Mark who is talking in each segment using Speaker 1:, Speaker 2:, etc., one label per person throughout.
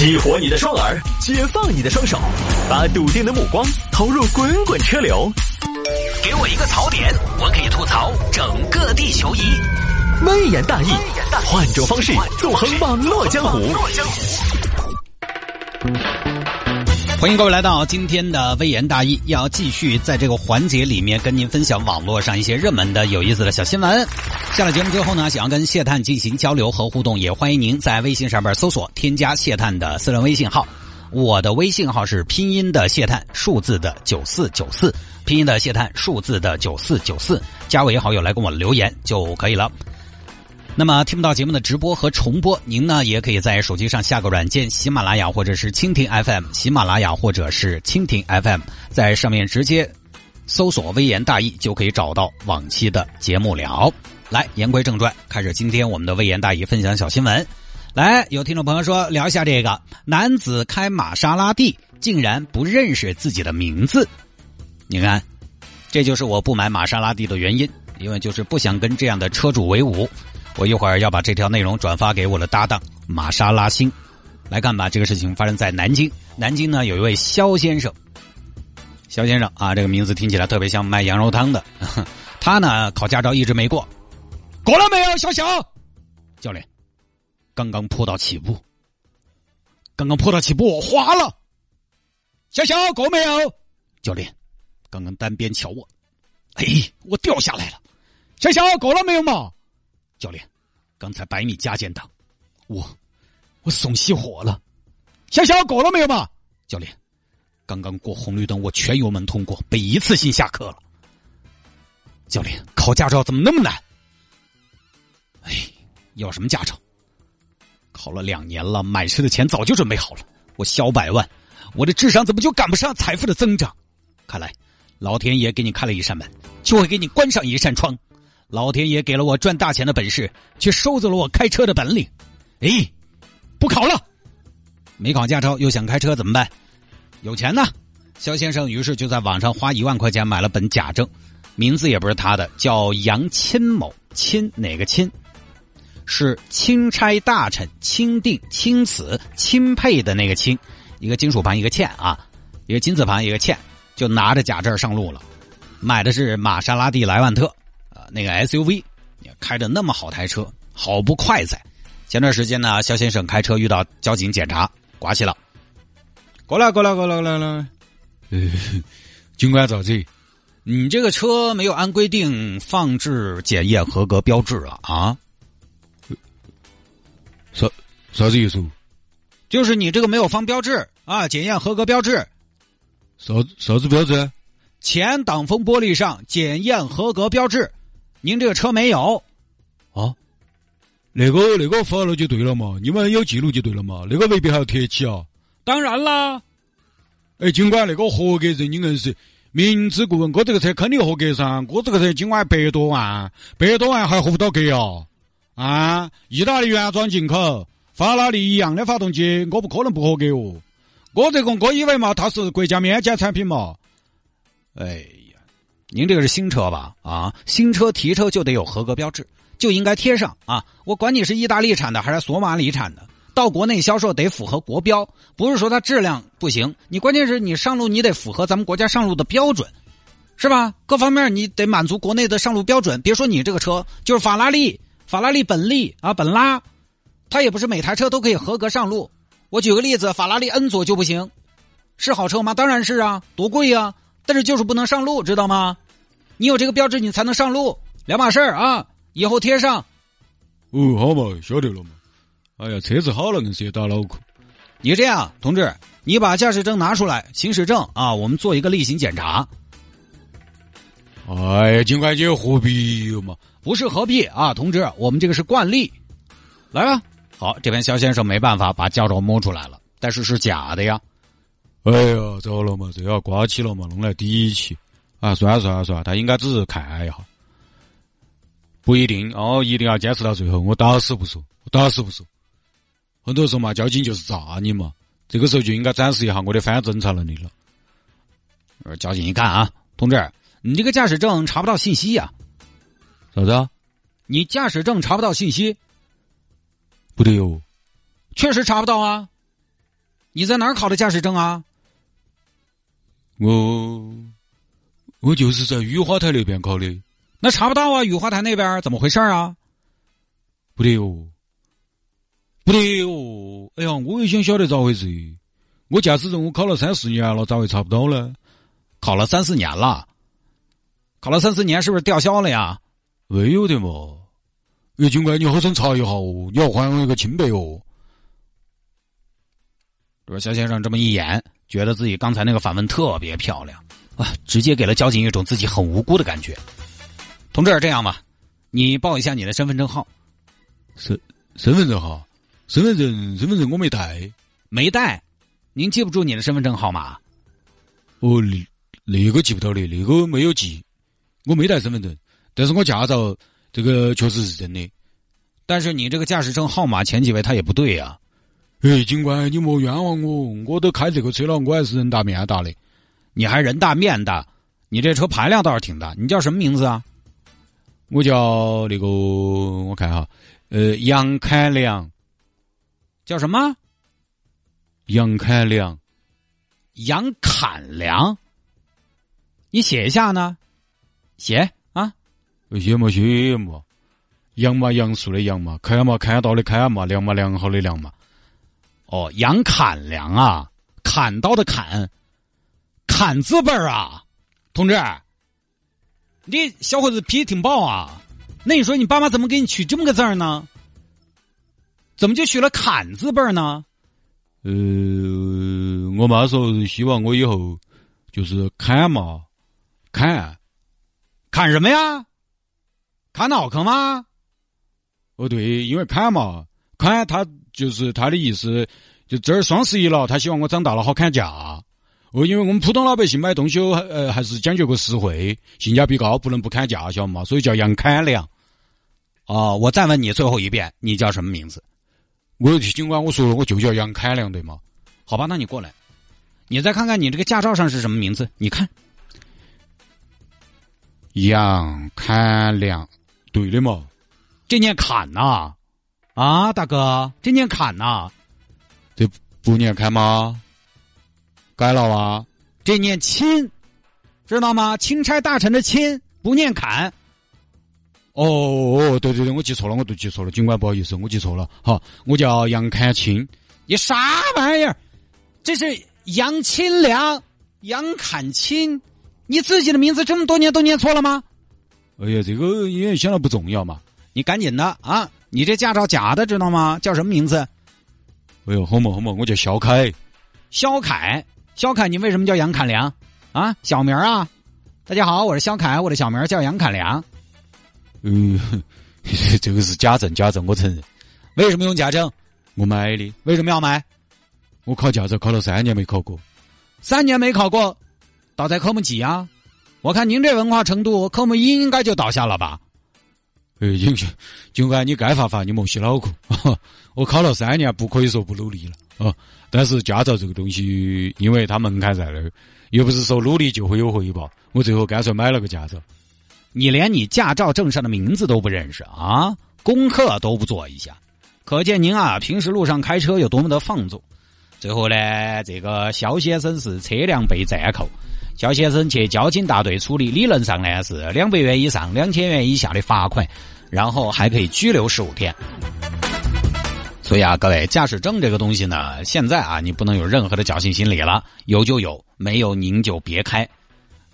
Speaker 1: 激活你的双耳，解放你的双手，把笃定的目光投入滚滚车流。给我一个槽点，我可以吐槽整个地球仪。微言大义，换种方式纵横网络江湖。
Speaker 2: 欢迎各位来到今天的微言大义，要继续在这个环节里面跟您分享网络上一些热门的、有意思的小新闻。下了节目之后呢，想要跟谢探进行交流和互动，也欢迎您在微信上边搜索添加谢探的私人微信号。我的微信号是拼音的谢探，数字的九四九四，拼音的谢探，数字的九四九四，加为好友来跟我留言就可以了。那么听不到节目的直播和重播，您呢也可以在手机上下个软件，喜马拉雅或者是蜻蜓 FM，喜马拉雅或者是蜻蜓 FM，在上面直接搜索“微言大义”就可以找到往期的节目了。来，言归正传，开始今天我们的微言大义分享小新闻。来，有听众朋友说聊一下这个男子开玛莎拉蒂竟然不认识自己的名字，你看，这就是我不买玛莎拉蒂的原因，因为就是不想跟这样的车主为伍。我一会儿要把这条内容转发给我的搭档玛莎拉星，来看吧。这个事情发生在南京，南京呢有一位肖先生，肖先生啊，这个名字听起来特别像卖羊肉汤的。他呢考驾照一直没过，过了没有，小肖？教练，刚刚坡道起步，刚刚坡道起步，我滑了。小肖过没有？教练，刚刚单边桥我，哎，我掉下来了。小肖过了没有嘛？教练，刚才百米加减档，我我送熄火了。小肖过了没有嘛？教练，刚刚过红绿灯，我全油门通过，被一次性下课了。教练，考驾照怎么那么难？哎，要什么驾照？考了两年了，买车的钱早就准备好了。我小百万，我的智商怎么就赶不上财富的增长？看来老天爷给你开了一扇门，就会给你关上一扇窗。老天爷给了我赚大钱的本事，却收走了我开车的本领。哎，不考了，没考驾照又想开车怎么办？有钱呢，肖先生于是就在网上花一万块钱买了本假证，名字也不是他的，叫杨钦某，钦哪个钦？是钦差大臣钦定钦此钦佩的那个钦，一个金属旁一个欠啊，一个金字旁一个欠，就拿着假证上路了，买的是玛莎拉蒂莱万特。那个 SUV，开着那么好台车，好不快哉。前段时间呢，肖先生开车遇到交警检查，刮起了。过来，过来，过来，过来，来。警官找这，你这个车没有按规定放置检验合格标志啊啊！
Speaker 3: 啥啥子意思？
Speaker 2: 就是你这个没有放标志啊，检验合格标志。
Speaker 3: 啥啥子标志？
Speaker 2: 前挡风玻璃上检验合格标志。您这个车没有，
Speaker 3: 啊？那个那个发了就对了嘛，你们有记录就对了嘛，那个未必还要贴起啊。
Speaker 2: 当然啦，
Speaker 3: 哎，尽管那个合格证你硬是明知故问，我这个车肯定合格噻，我这个车尽管百多万，百多万还合不到格啊？啊，意大利原装进口，法拉利一样的发动机，我不可能不合格哦。我这个我以为嘛，它是国家免检产品嘛。
Speaker 2: 哎。您这个是新车吧？啊，新车提车就得有合格标志，就应该贴上啊！我管你是意大利产的还是索马里产的，到国内销售得符合国标，不是说它质量不行，你关键是你上路你得符合咱们国家上路的标准，是吧？各方面你得满足国内的上路标准。别说你这个车，就是法拉利、法拉利本利啊、本拉，它也不是每台车都可以合格上路。我举个例子，法拉利恩佐就不行，是好车吗？当然是啊，多贵啊！但是就是不能上路，知道吗？你有这个标志，你才能上路，两码事儿啊！以后贴上。
Speaker 3: 哦，好嘛，晓得了嘛。哎呀，车子好了，硬是打脑壳。
Speaker 2: 你这样，同志，你把驾驶证拿出来，行驶证啊，我们做一个例行检查。
Speaker 3: 哎呀，警官姐何必嘛？
Speaker 2: 不是何必啊，同志，我们这个是惯例。来吧，好，这边肖先生没办法把驾照摸出来了，但是是假的呀。
Speaker 3: 哎呀，糟了嘛，这要刮起了嘛，弄来底气啊！算了算了算了，他应该只是看一下，不一定哦，一定要坚持到最后。我打死不说，我打死不说。很多时候嘛，交警就是诈你嘛，这个时候就应该展示一下我的反侦查能力了。
Speaker 2: 交警一看啊，同志，你这个驾驶证查不到信息呀？
Speaker 3: 啥子？
Speaker 2: 你驾驶证查不到信息？
Speaker 3: 不对哟，
Speaker 2: 确实查不到啊。你在哪儿考的驾驶证啊？
Speaker 3: 我我就是在雨花台那边考的。
Speaker 2: 那查不到啊，雨花台那边怎么回事啊？
Speaker 3: 不对哦，不对哦！哎呀，我也想晓得咋回事。我驾驶证我考了三四年了，咋会查不到呢？
Speaker 2: 考了三四年了，考了三四年是不是吊销了呀？
Speaker 3: 没有的嘛。哎，警官，你好生查一下哦，你要还我一个清白哦。
Speaker 2: 这肖先生这么一演，觉得自己刚才那个反问特别漂亮啊，直接给了交警一种自己很无辜的感觉。同志，这样吧，你报一下你的身份证号。
Speaker 3: 身身份证号，身份证身份证我没带，
Speaker 2: 没带。您记不住你的身份证号码？
Speaker 3: 哦，那那个记不到的，那个没有记。我没带身份证，但是我驾照这个确实是真的。
Speaker 2: 但是你这个驾驶证号码前几位他也不对呀。
Speaker 3: 哎，警官，你莫冤枉我，我都开这个车了，我还是人大面大的。
Speaker 2: 你还人大面大？你这车排量倒是挺大。你叫什么名字啊？
Speaker 3: 我叫那个，我看哈，呃，杨凯良。
Speaker 2: 叫什么？
Speaker 3: 杨凯良。
Speaker 2: 杨侃良。你写一下呢？写啊？
Speaker 3: 写嘛写嘛。杨嘛杨树的杨嘛，看嘛看到的看嘛，良嘛良好的良嘛。
Speaker 2: 哦，杨砍粮啊，砍刀的砍，砍字辈儿啊，同志。你小伙子脾气挺暴啊，那你说你爸妈怎么给你取这么个字儿呢？怎么就取了“砍”字辈儿呢？
Speaker 3: 呃，我妈说希望我以后就是砍嘛，砍，
Speaker 2: 砍什么呀？砍脑壳吗？
Speaker 3: 哦，对，因为砍嘛，砍他就是他的意思，就这儿双十一了，他希望我长大了好砍价。哦，因为我们普通老百姓买东西，呃，还是讲究个实惠，性价比高，不能不砍价，晓得嘛？所以叫杨砍良。
Speaker 2: 哦，我再问你最后一遍，你叫什么名字？
Speaker 3: 我警官，我说，我就叫杨砍良，对吗？
Speaker 2: 好吧，那你过来，你再看看你这个驾照上是什么名字？你看，
Speaker 3: 杨砍良，对的嘛？
Speaker 2: 这念砍呐？大哥，这念砍呐？
Speaker 3: 这不念开吗？改了啊，
Speaker 2: 这念钦，知道吗？钦差大臣的钦不念砍。
Speaker 3: 哦哦，对对对，我记错了，我都记错了，警官不好意思，我记错了。好，我叫杨侃钦。
Speaker 2: 你啥玩意儿？这是杨钦良、杨侃钦，你自己的名字这么多年都念错了吗？
Speaker 3: 哎呀，这个因为显得不重要嘛。
Speaker 2: 你赶紧的啊！你这驾照假的，知道吗？叫什么名字？
Speaker 3: 哎呦，好嘛好嘛，我叫肖凯。
Speaker 2: 肖凯。肖凯，你为什么叫杨侃良？啊，小名啊！大家好，我是肖凯，我的小名叫杨侃良。
Speaker 3: 嗯，这个是假证，假证，我承认。
Speaker 2: 为什么用假证？
Speaker 3: 我买的。
Speaker 2: 为什么要买？
Speaker 3: 我考驾照考了三年没考过。
Speaker 2: 三年没考过，倒在科目几啊？我看您这文化程度，科目一应该就倒下了吧？
Speaker 3: 呃，警警官，你该罚罚，你莫洗脑壳。我考了三年，不可以说不努力了啊。但是驾照这个东西，因为它门槛在那儿，又不是说努力就会有回报。我最后干脆买了个驾照。
Speaker 2: 你连你驾照证上的名字都不认识啊？功课都不做一下，可见您啊平时路上开车有多么的放纵。最后呢，这个肖先生是车辆被暂扣，肖先生去交警大队处理，理论上呢是两百元以上两千元以下的罚款，然后还可以拘留十五天。所以啊，各位，驾驶证这个东西呢，现在啊，你不能有任何的侥幸心理了，有就有，没有您就别开。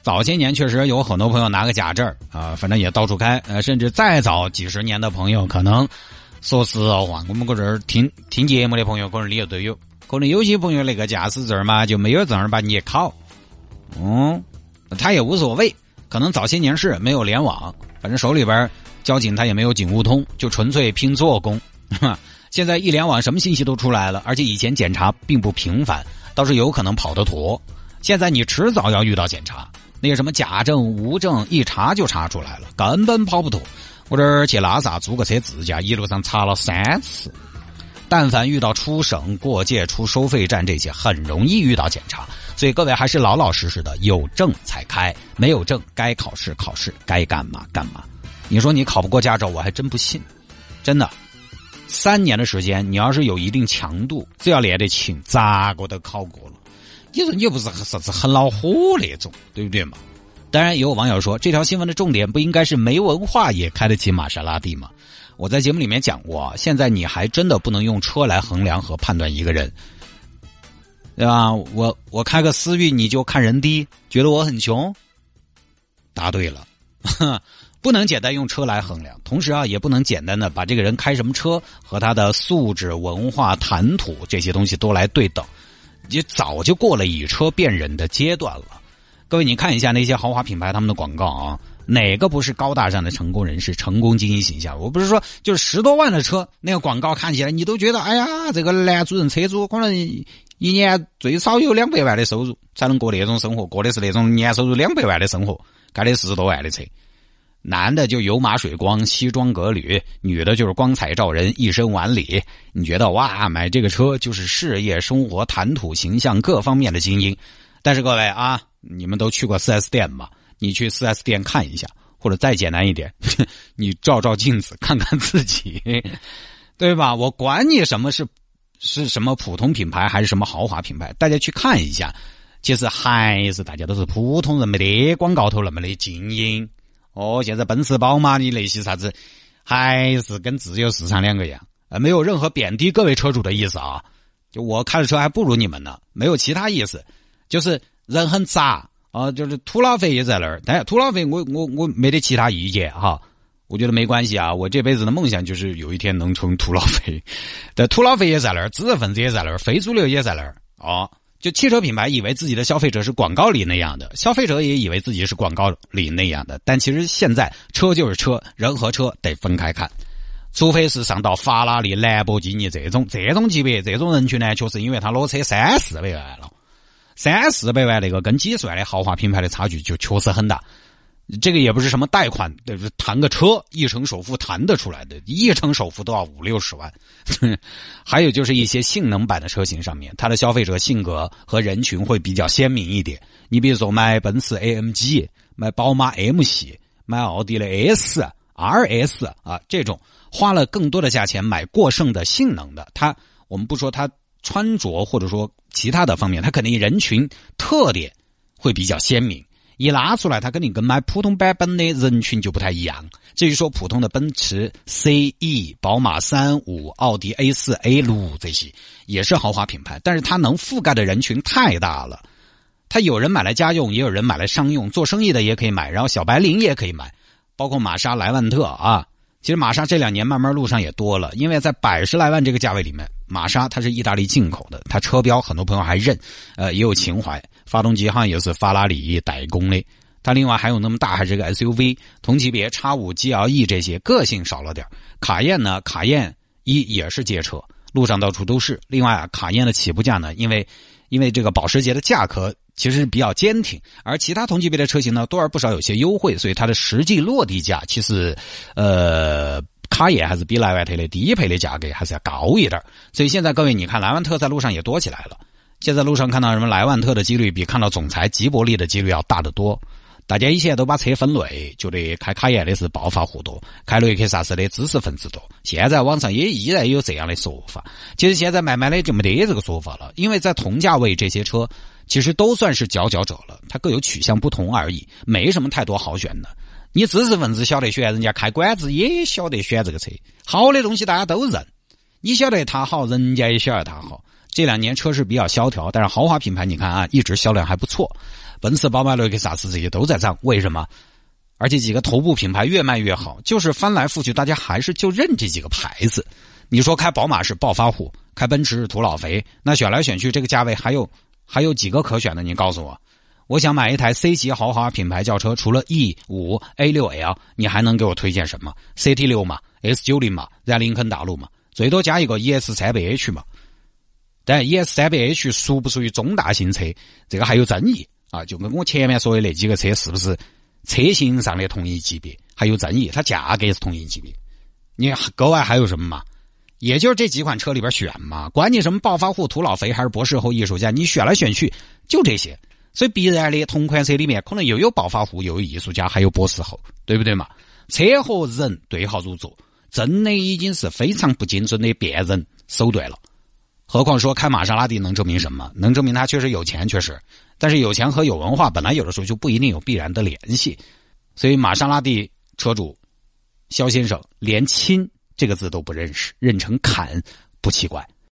Speaker 2: 早些年确实有很多朋友拿个假证啊，反正也到处开，呃，甚至再早几十年的朋友，可能说实话，我们搁这儿听听节目的朋友，可能里头都有，可能有些朋友那个驾驶证嘛，就没有正儿把你考，嗯，他也无所谓，可能早些年是没有联网，反正手里边交警他也没有警务通，就纯粹拼做工。现在一联网，什么信息都出来了，而且以前检查并不频繁，倒是有可能跑得脱。现在你迟早要遇到检查，那个什么假证、无证，一查就查出来了，根本跑不脱。我这儿去拉萨租个车自驾，一路上查了三次。但凡遇到出省、过界、出收费站这些，很容易遇到检查。所以各位还是老老实实的，有证才开，没有证该考试考试，该干嘛干嘛。你说你考不过驾照，我还真不信，真的。三年的时间，你要是有一定强度，只要练得勤，咋个都考过了。你说你又不是啥子很恼火那种，对不对嘛？当然，也有网友说，这条新闻的重点不应该是没文化也开得起玛莎拉蒂吗？我在节目里面讲过，现在你还真的不能用车来衡量和判断一个人，对吧？我我开个思域，你就看人低，觉得我很穷？答对了，不能简单用车来衡量。同时啊，也不能简单的把这个人开什么车和他的素质、文化、谈吐这些东西都来对等，也早就过了以车辨人的阶段了。各位，你看一下那些豪华品牌他们的广告啊，哪个不是高大上的成功人士、成功精英形象？我不是说就是十多万的车，那个广告看起来你都觉得，哎呀，这个男主人车主可能一年最少有两百万的收入才能过那种生活，过的是那种年收入两百万的生活，开的四十多万的车。男的就油马水光、西装革履，女的就是光彩照人、一身晚礼。你觉得哇，买这个车就是事业、生活、谈吐、形象各方面的精英？但是各位啊。你们都去过 4S 店吧？你去 4S 店看一下，或者再简单一点，你照照镜子看看自己，对吧？我管你什么是是什么普通品牌还是什么豪华品牌，大家去看一下，其实还是大家都是普通人，没得广告头那么的精英。哦，现在奔驰、宝马的那些啥子，还是跟自由市场两个样，呃，没有任何贬低各位车主的意思啊。就我开的车还不如你们呢，没有其他意思，就是。人很杂啊，就是土老肥也在那儿。但土老肥，我我我没得其他意见哈，我觉得没关系啊。我这辈子的梦想就是有一天能成土老肥。但土老肥也在那儿，知识分子也在那儿，非主流也在那儿啊。就汽车品牌以为自己的消费者是广告里那样的，消费者也以为自己是广告里那样的。但其实现在车就是车，人和车得分开看。除非是上到法拉利、兰博基尼这种这种级别这种人群呢，确实因为他裸车三四百万了。三四百万那个跟几十万的豪华品牌的差距就确实很大，这个也不是什么贷款，就是谈个车一成首付谈得出来的，一成首付都要五六十万。还有就是一些性能版的车型上面，它的消费者性格和人群会比较鲜明一点。你比如说买奔驰 AMG、买宝马 M 系、买奥迪的 S、RS 啊这种，花了更多的价钱买过剩的性能的，它我们不说它。穿着或者说其他的方面，它肯定人群特点会比较鲜明。一拉出来，它肯定跟买普通版本的人群就不太一样。至于说普通的奔驰 C、E、宝马三五、奥迪 A 四、A 六这些，也是豪华品牌，但是它能覆盖的人群太大了。它有人买来家用，也有人买来商用，做生意的也可以买，然后小白领也可以买，包括玛莎、莱万特啊。其实玛莎这两年慢慢路上也多了，因为在百十来万这个价位里面，玛莎它是意大利进口的，它车标很多朋友还认，呃，也有情怀。发动机好像也是法拉利代工的，它另外还有那么大还是个 SUV，同级别叉五 GLE 这些个性少了点卡宴呢，卡宴一也是街车，路上到处都是。另外啊，卡宴的起步价呢，因为因为这个保时捷的价格。其实比较坚挺，而其他同级别的车型呢，多而不少有些优惠，所以它的实际落地价其实，呃，卡宴还是比莱万特的低配的价格还是要高一点。所以现在各位，你看莱万特在路上也多起来了。现在路上看到什么莱万特的几率比看到总裁吉伯利的几率要大得多。大家以前都把车分类，觉得开卡宴的是暴发户多，开雷克萨斯的知识分子多。现在网上也依然有这样的说法。其实现在慢慢的就没得这个说法了，因为在同价位这些车。其实都算是佼佼者了，它各有取向不同而已，没什么太多好选的。你知识分子晓得选，人家开馆子也晓得选这个车。好的东西大家都认，你晓得它好，人家也晓得它好。这两年车市比较萧条，但是豪华品牌你看啊，一直销量还不错。奔驰、宝马、雷克萨斯这些都在涨，为什么？而且几个头部品牌越卖越好，就是翻来覆去，大家还是就认这几个牌子。你说开宝马是暴发户，开奔驰是土老肥，那选来选去这个价位还有。还有几个可选的？你告诉我，我想买一台 C 级豪华品牌轿车，除了 E 五、A 六 L，你还能给我推荐什么？CT 六嘛，S 九零嘛，然林肯大陆嘛，最多加一个 ES 三百 H 嘛。但 ES 三百 H 属不属于中大型车？这个还有争议啊！就跟我前面说的那几个车是不是车型上的同一级别？还有争议，它价格是同一级别。你格外还有什么嘛？也就是这几款车里边选嘛，管你什么暴发户、土老肥还是博士后艺术家，你选来选去就这些，所以必然的同款车里面可能又有暴发户，又有艺术家，还有博士后，对不对嘛？车和人对号入座，真的已经是非常不精准的辨认手段了。何况说开玛莎拉蒂能证明什么？能证明他确实有钱，确实。但是有钱和有文化本来有的时候就不一定有必然的联系。所以玛莎拉蒂车主肖先生连“亲”这个字都不认识，认成“侃”不奇怪。